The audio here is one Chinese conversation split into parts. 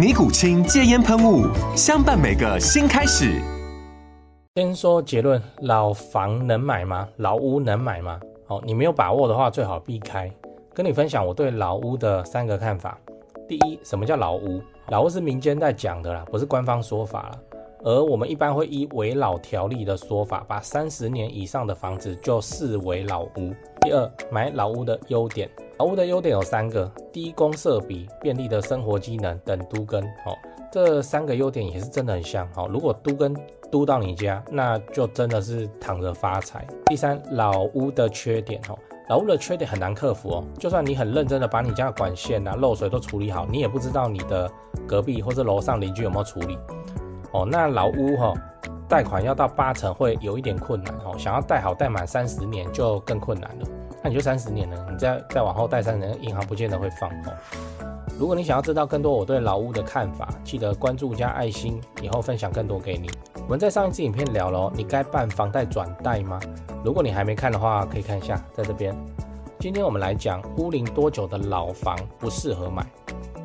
尼古清戒烟喷雾，相伴每个新开始。先说结论：老房能买吗？老屋能买吗？好，你没有把握的话，最好避开。跟你分享我对老屋的三个看法。第一，什么叫老屋？老屋是民间在讲的啦，不是官方说法啦。而我们一般会依危老条例的说法，把三十年以上的房子就视为老屋。第二，买老屋的优点。老屋的优点有三个：低公设比、便利的生活机能等都跟。哦，这三个优点也是真的很像。哦，如果都跟都到你家，那就真的是躺着发财。第三，老屋的缺点。哦，老屋的缺点很难克服哦。就算你很认真的把你家的管线啊、漏水都处理好，你也不知道你的隔壁或者楼上邻居有没有处理。哦，那老屋哈，贷款要到八成会有一点困难。哦，想要贷好贷满三十年就更困难了。那你就三十年了，你再再往后贷三十年，银行不见得会放哦。如果你想要知道更多我对老屋的看法，记得关注加爱心，以后分享更多给你。我们在上一次影片聊了，你该办房贷转贷吗？如果你还没看的话，可以看一下，在这边。今天我们来讲屋龄多久的老房不适合买。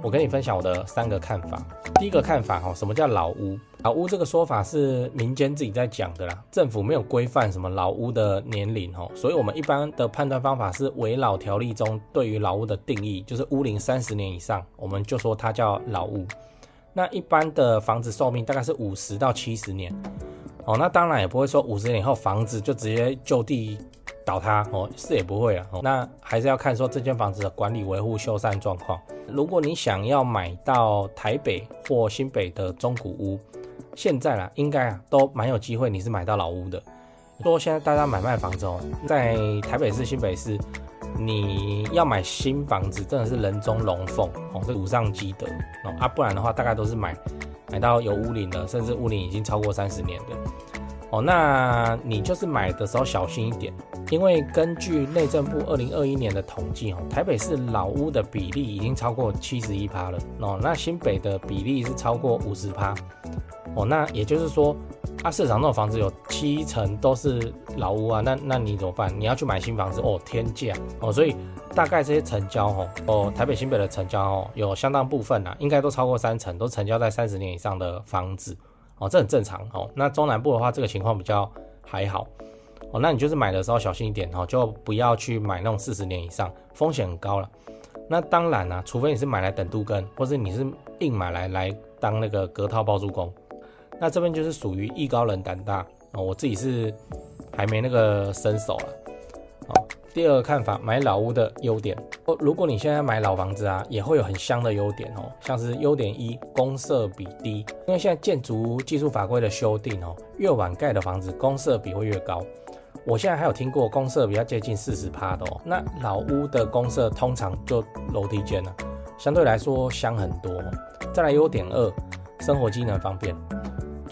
我跟你分享我的三个看法。第一个看法哈，什么叫老屋？老屋这个说法是民间自己在讲的啦，政府没有规范什么老屋的年龄哦，所以我们一般的判断方法是围老条例中对于老屋的定义，就是屋龄三十年以上，我们就说它叫老屋。那一般的房子寿命大概是五十到七十年，哦，那当然也不会说五十年以后房子就直接就地。倒塌哦，是也不会啊，那还是要看说这间房子的管理维护修缮状况。如果你想要买到台北或新北的中古屋，现在啦，应该啊都蛮有机会你是买到老屋的。说现在大家买卖房子哦，在台北市、新北市，你要买新房子真的是人中龙凤哦，是五上积德哦啊，不然的话大概都是买买到有屋龄的，甚至屋龄已经超过三十年的。哦，那你就是买的时候小心一点，因为根据内政部二零二一年的统计，哦，台北市老屋的比例已经超过七十一趴了，哦，那新北的比例是超过五十趴，哦，那也就是说，啊，市场那种房子有七成都是老屋啊，那那你怎么办？你要去买新房子，哦，天价，哦，所以大概这些成交，哦，哦，台北新北的成交，哦，有相当部分啊，应该都超过三成，都成交在三十年以上的房子。哦，这很正常哦。那中南部的话，这个情况比较还好哦。那你就是买的时候小心一点哦，就不要去买那种四十年以上，风险很高了。那当然啦、啊，除非你是买来等都更，或是你是硬买来来当那个隔套包租公，那这边就是属于艺高人胆大哦。我自己是还没那个身手了。第二个看法，买老屋的优点哦。如果你现在买老房子啊，也会有很香的优点哦，像是优点一，公设比低。因为现在建筑技术法规的修订哦，越晚盖的房子公设比会越高。我现在还有听过公设比较接近四十趴的哦。那老屋的公设通常就楼梯间了，相对来说香很多。再来优点二，生活机能方便。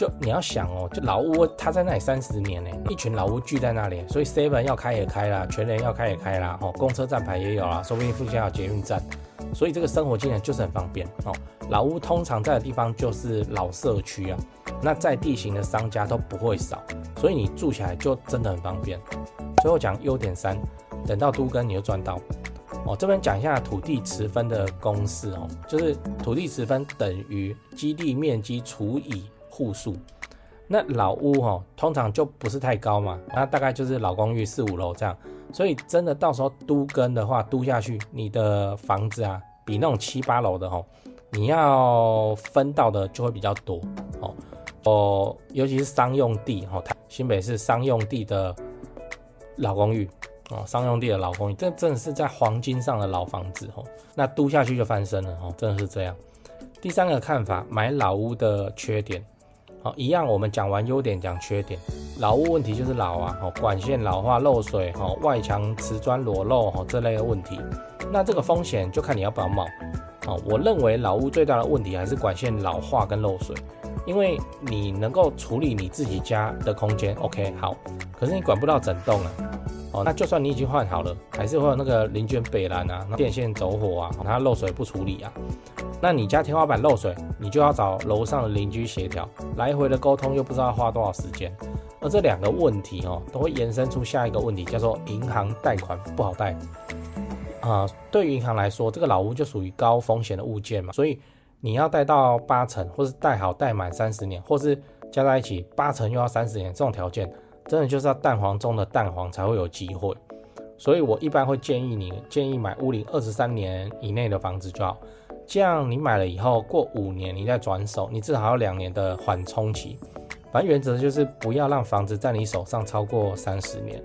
就你要想哦，就老屋它在那里三十年呢，一群老屋聚在那里，所以 seven 要开也开啦，全联要开也开啦，哦，公车站牌也有啦，说不定附近还有捷运站，所以这个生活机能就是很方便哦。老屋通常在的地方就是老社区啊，那在地形的商家都不会少，所以你住起来就真的很方便。最后讲优点三，等到都更你就赚到哦。这边讲一下土地持分的公式哦，就是土地持分等于基地面积除以户数，那老屋哈、哦，通常就不是太高嘛，那大概就是老公寓四五楼这样，所以真的到时候都跟的话，都下去，你的房子啊，比那种七八楼的哈、哦，你要分到的就会比较多哦。哦，尤其是商用地哦，新北市商用地的老公寓哦，商用地的老公寓，这真的是在黄金上的老房子哦，那都下去就翻身了哦，真的是这样。第三个看法，买老屋的缺点，好，一样，我们讲完优点，讲缺点。老屋问题就是老啊，哦，管线老化、漏水，哦，外墙瓷砖裸露，哦，这类的问题。那这个风险就看你要不要冒。哦，我认为老屋最大的问题还是管线老化跟漏水，因为你能够处理你自己家的空间，OK，好，可是你管不到整栋啊。哦，那就算你已经换好了，还是会有那个邻居北烂啊，电线走火啊，它漏水不处理啊。那你家天花板漏水，你就要找楼上的邻居协调，来回的沟通又不知道花多少时间，而这两个问题哦，都会延伸出下一个问题，叫做银行贷款不好贷啊。对于银行来说，这个老屋就属于高风险的物件嘛，所以你要贷到八成，或是贷好贷满三十年，或是加在一起八成又要三十年，这种条件真的就是要蛋黄中的蛋黄才会有机会。所以我一般会建议你，建议买屋龄二十三年以内的房子就好。这样你买了以后，过五年你再转手，你至少要两年的缓冲期。反正原则就是不要让房子在你手上超过三十年，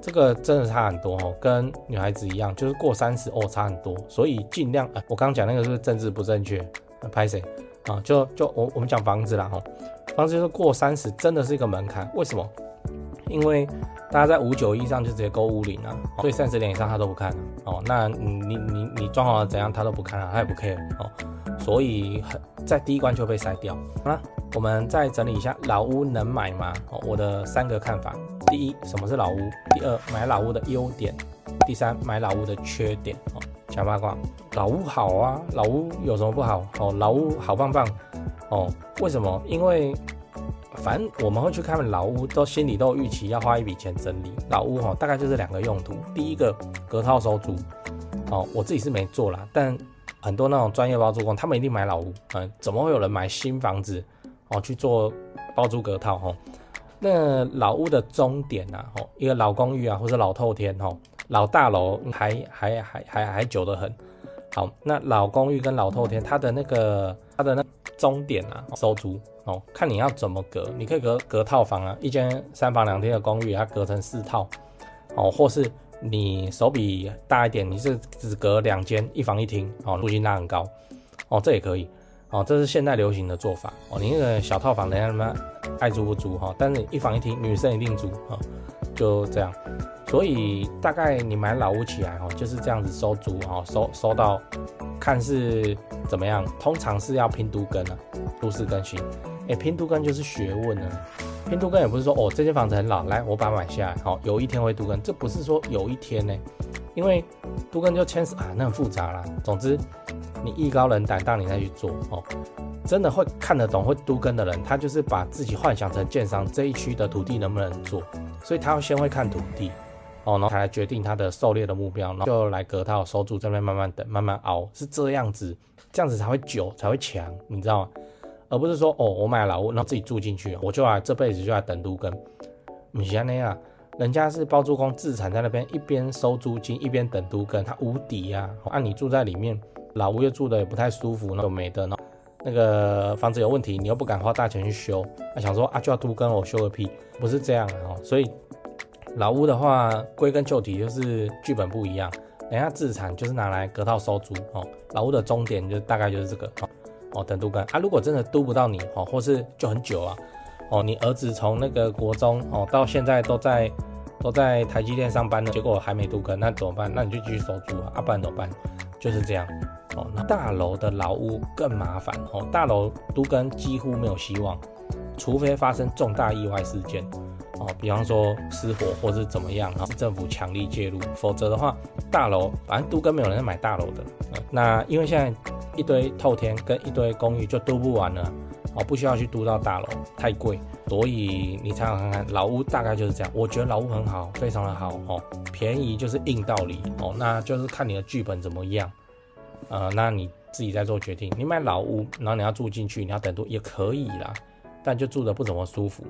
这个真的差很多哦，跟女孩子一样，就是过三十哦差很多。所以尽量，呃、我刚讲那个是不是政治不正确？拍谁啊？就就我我们讲房子啦哈，房子就是过三十真的是一个门槛。为什么？因为大家在五九以上就直接勾五零啊，所以三十点以上他都不看了哦。那你你你你装好了怎样他都不看了，他也不 care 哦。所以在第一关就被筛掉。好了，我们再整理一下，老屋能买吗？哦，我的三个看法：第一，什么是老屋？第二，买老屋的优点；第三，买老屋的缺点。哦，讲八卦，老屋好啊，老屋有什么不好？哦，老屋好棒棒。哦，为什么？因为。反正我们会去看老屋，都心里都预期，要花一笔钱整理老屋哈，大概就是两个用途。第一个隔套收租，哦，我自己是没做啦，但很多那种专业包租公，他们一定买老屋，嗯，怎么会有人买新房子哦去做包租隔套哈？那老屋的终点呐，哦，一个老公寓啊，或者老透天哦，老大楼还还还还还久得很。好，那老公寓跟老透天，它的那个它的那终点啊，收租。哦，看你要怎么隔，你可以隔隔套房啊，一间三房两厅的公寓，它隔成四套，哦，或是你手笔大一点，你是只隔两间一房一厅，哦，租金拉很高，哦，这也可以，哦，这是现在流行的做法，哦，你那个小套房，人家他妈爱租不租哈，但是一房一厅，女生一定租啊，就这样，所以大概你买老屋起来哈，就是这样子收租哈，收收到看是怎么样，通常是要拼都跟啊，都市更新。哎，拼都根就是学问呢。拼都根也不是说哦，这间房子很老，来我把它买下来，好，有一天会都更，这不是说有一天呢，因为都根就牵涉啊，那很复杂啦。总之，你艺高人胆大，你再去做哦，真的会看得懂会都根的人，他就是把自己幻想成建商这一区的土地能不能做，所以他要先会看土地哦，然后才来决定他的狩猎的目标，然后就来隔套收住这边慢慢等，慢慢熬，是这样子，这样子才会久，才会强，你知道吗？而不是说哦，我买了老屋，然后自己住进去，我就来这辈子就来等都更。不是那样，人家是包租公自产在那边，一边收租金一边等都更，他无敌呀。按、啊、你住在里面，老屋又住的也不太舒服，那又没得，那那个房子有问题，你又不敢花大钱去修，啊、想说啊就要都更，我修个屁，不是这样哦。所以老屋的话，归根究底就是剧本不一样，人家自产就是拿来隔套收租哦。老屋的终点就大概就是这个。哦，哦等都更啊！如果真的都不到你哦，或是就很久啊，哦，你儿子从那个国中哦到现在都在都在台积电上班了，结果还没都更，那怎么办？那你就继续收租啊，啊，不然怎么办？就是这样哦。那大楼的老屋更麻烦哦，大楼都更几乎没有希望，除非发生重大意外事件哦，比方说失火或是怎么样，然后政府强力介入，否则的话，大楼反正都更没有人买大楼的。那因为现在。一堆透天跟一堆公寓就都不完了，哦，不需要去都到大楼，太贵，所以你想想看看，老屋大概就是这样。我觉得老屋很好，非常的好哦，便宜就是硬道理哦，那就是看你的剧本怎么样，呃，那你自己再做决定。你买老屋，然后你要住进去，你要等都也可以啦，但就住的不怎么舒服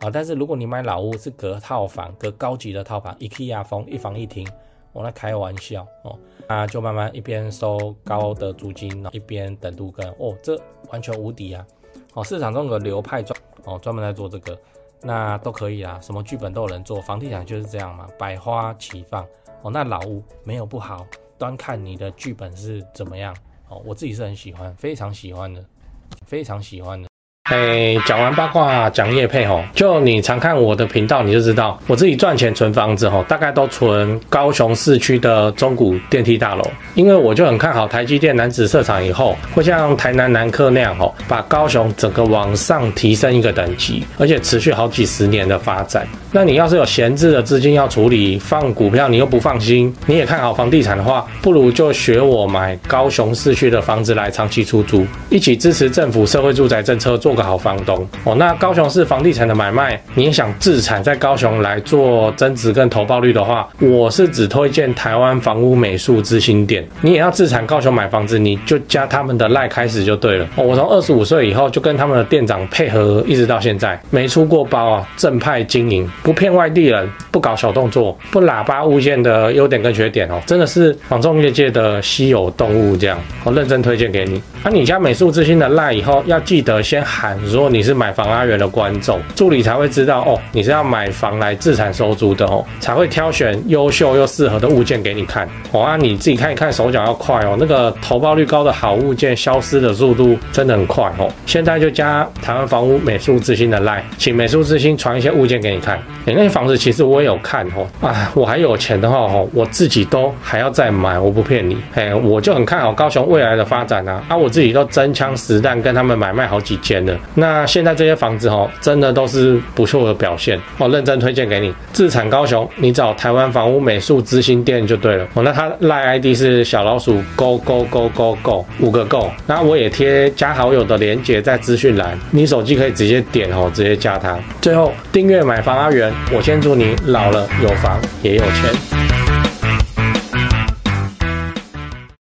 啊。但是如果你买老屋是隔套房，隔高级的套房，IKEA 风，一房一厅。我在开玩笑哦，那就慢慢一边收高的租金，一边等都更哦，这完全无敌啊！哦，市场中的流派专哦，专门在做这个，那都可以啊，什么剧本都有人做，房地产就是这样嘛，百花齐放哦。那老屋没有不好，端看你的剧本是怎么样哦。我自己是很喜欢，非常喜欢的，非常喜欢的。哎，讲完八卦，讲业配吼，就你常看我的频道，你就知道我自己赚钱存房子吼，大概都存高雄市区的中古电梯大楼，因为我就很看好台积电男子设厂以后，会像台南南科那样吼，把高雄整个往上提升一个等级，而且持续好几十年的发展。那你要是有闲置的资金要处理，放股票你又不放心，你也看好房地产的话，不如就学我买高雄市区的房子来长期出租，一起支持政府社会住宅政策，做个好房东哦。那高雄市房地产的买卖，你也想自产在高雄来做增值跟投报率的话，我是只推荐台湾房屋美术之星店。你也要自产高雄买房子，你就加他们的赖开始就对了哦。我从二十五岁以后就跟他们的店长配合，一直到现在没出过包啊，正派经营。不骗外地人，不搞小动作，不喇叭物件的优点跟缺点哦，真的是房仲业界的稀有动物这样，我认真推荐给你。那、啊、你加美术之星的赖以后，要记得先喊说你是买房阿元的观众，助理才会知道哦，你是要买房来自产收租的哦，才会挑选优秀又适合的物件给你看。哦，啊，你自己看一看，手脚要快哦，那个投报率高的好物件消失的速度真的很快哦。现在就加台湾房屋美术之星的赖，请美术之星传一些物件给你看。欸、那些房子其实我也有看哦，啊，我还有钱的话哦，我自己都还要再买，我不骗你，哎，我就很看好高雄未来的发展啊，啊，我。自己都真枪实弹跟他们买卖好几间了，那现在这些房子哦，真的都是不错的表现哦，认真推荐给你。自产高雄，你找台湾房屋美术之星店就对了哦。那他赖 ID 是小老鼠 Go Go Go Go Go 五个 Go，那我也贴加好友的连接在资讯栏，你手机可以直接点哦，直接加他。最后订阅买房阿元，我先祝你老了有房也有钱。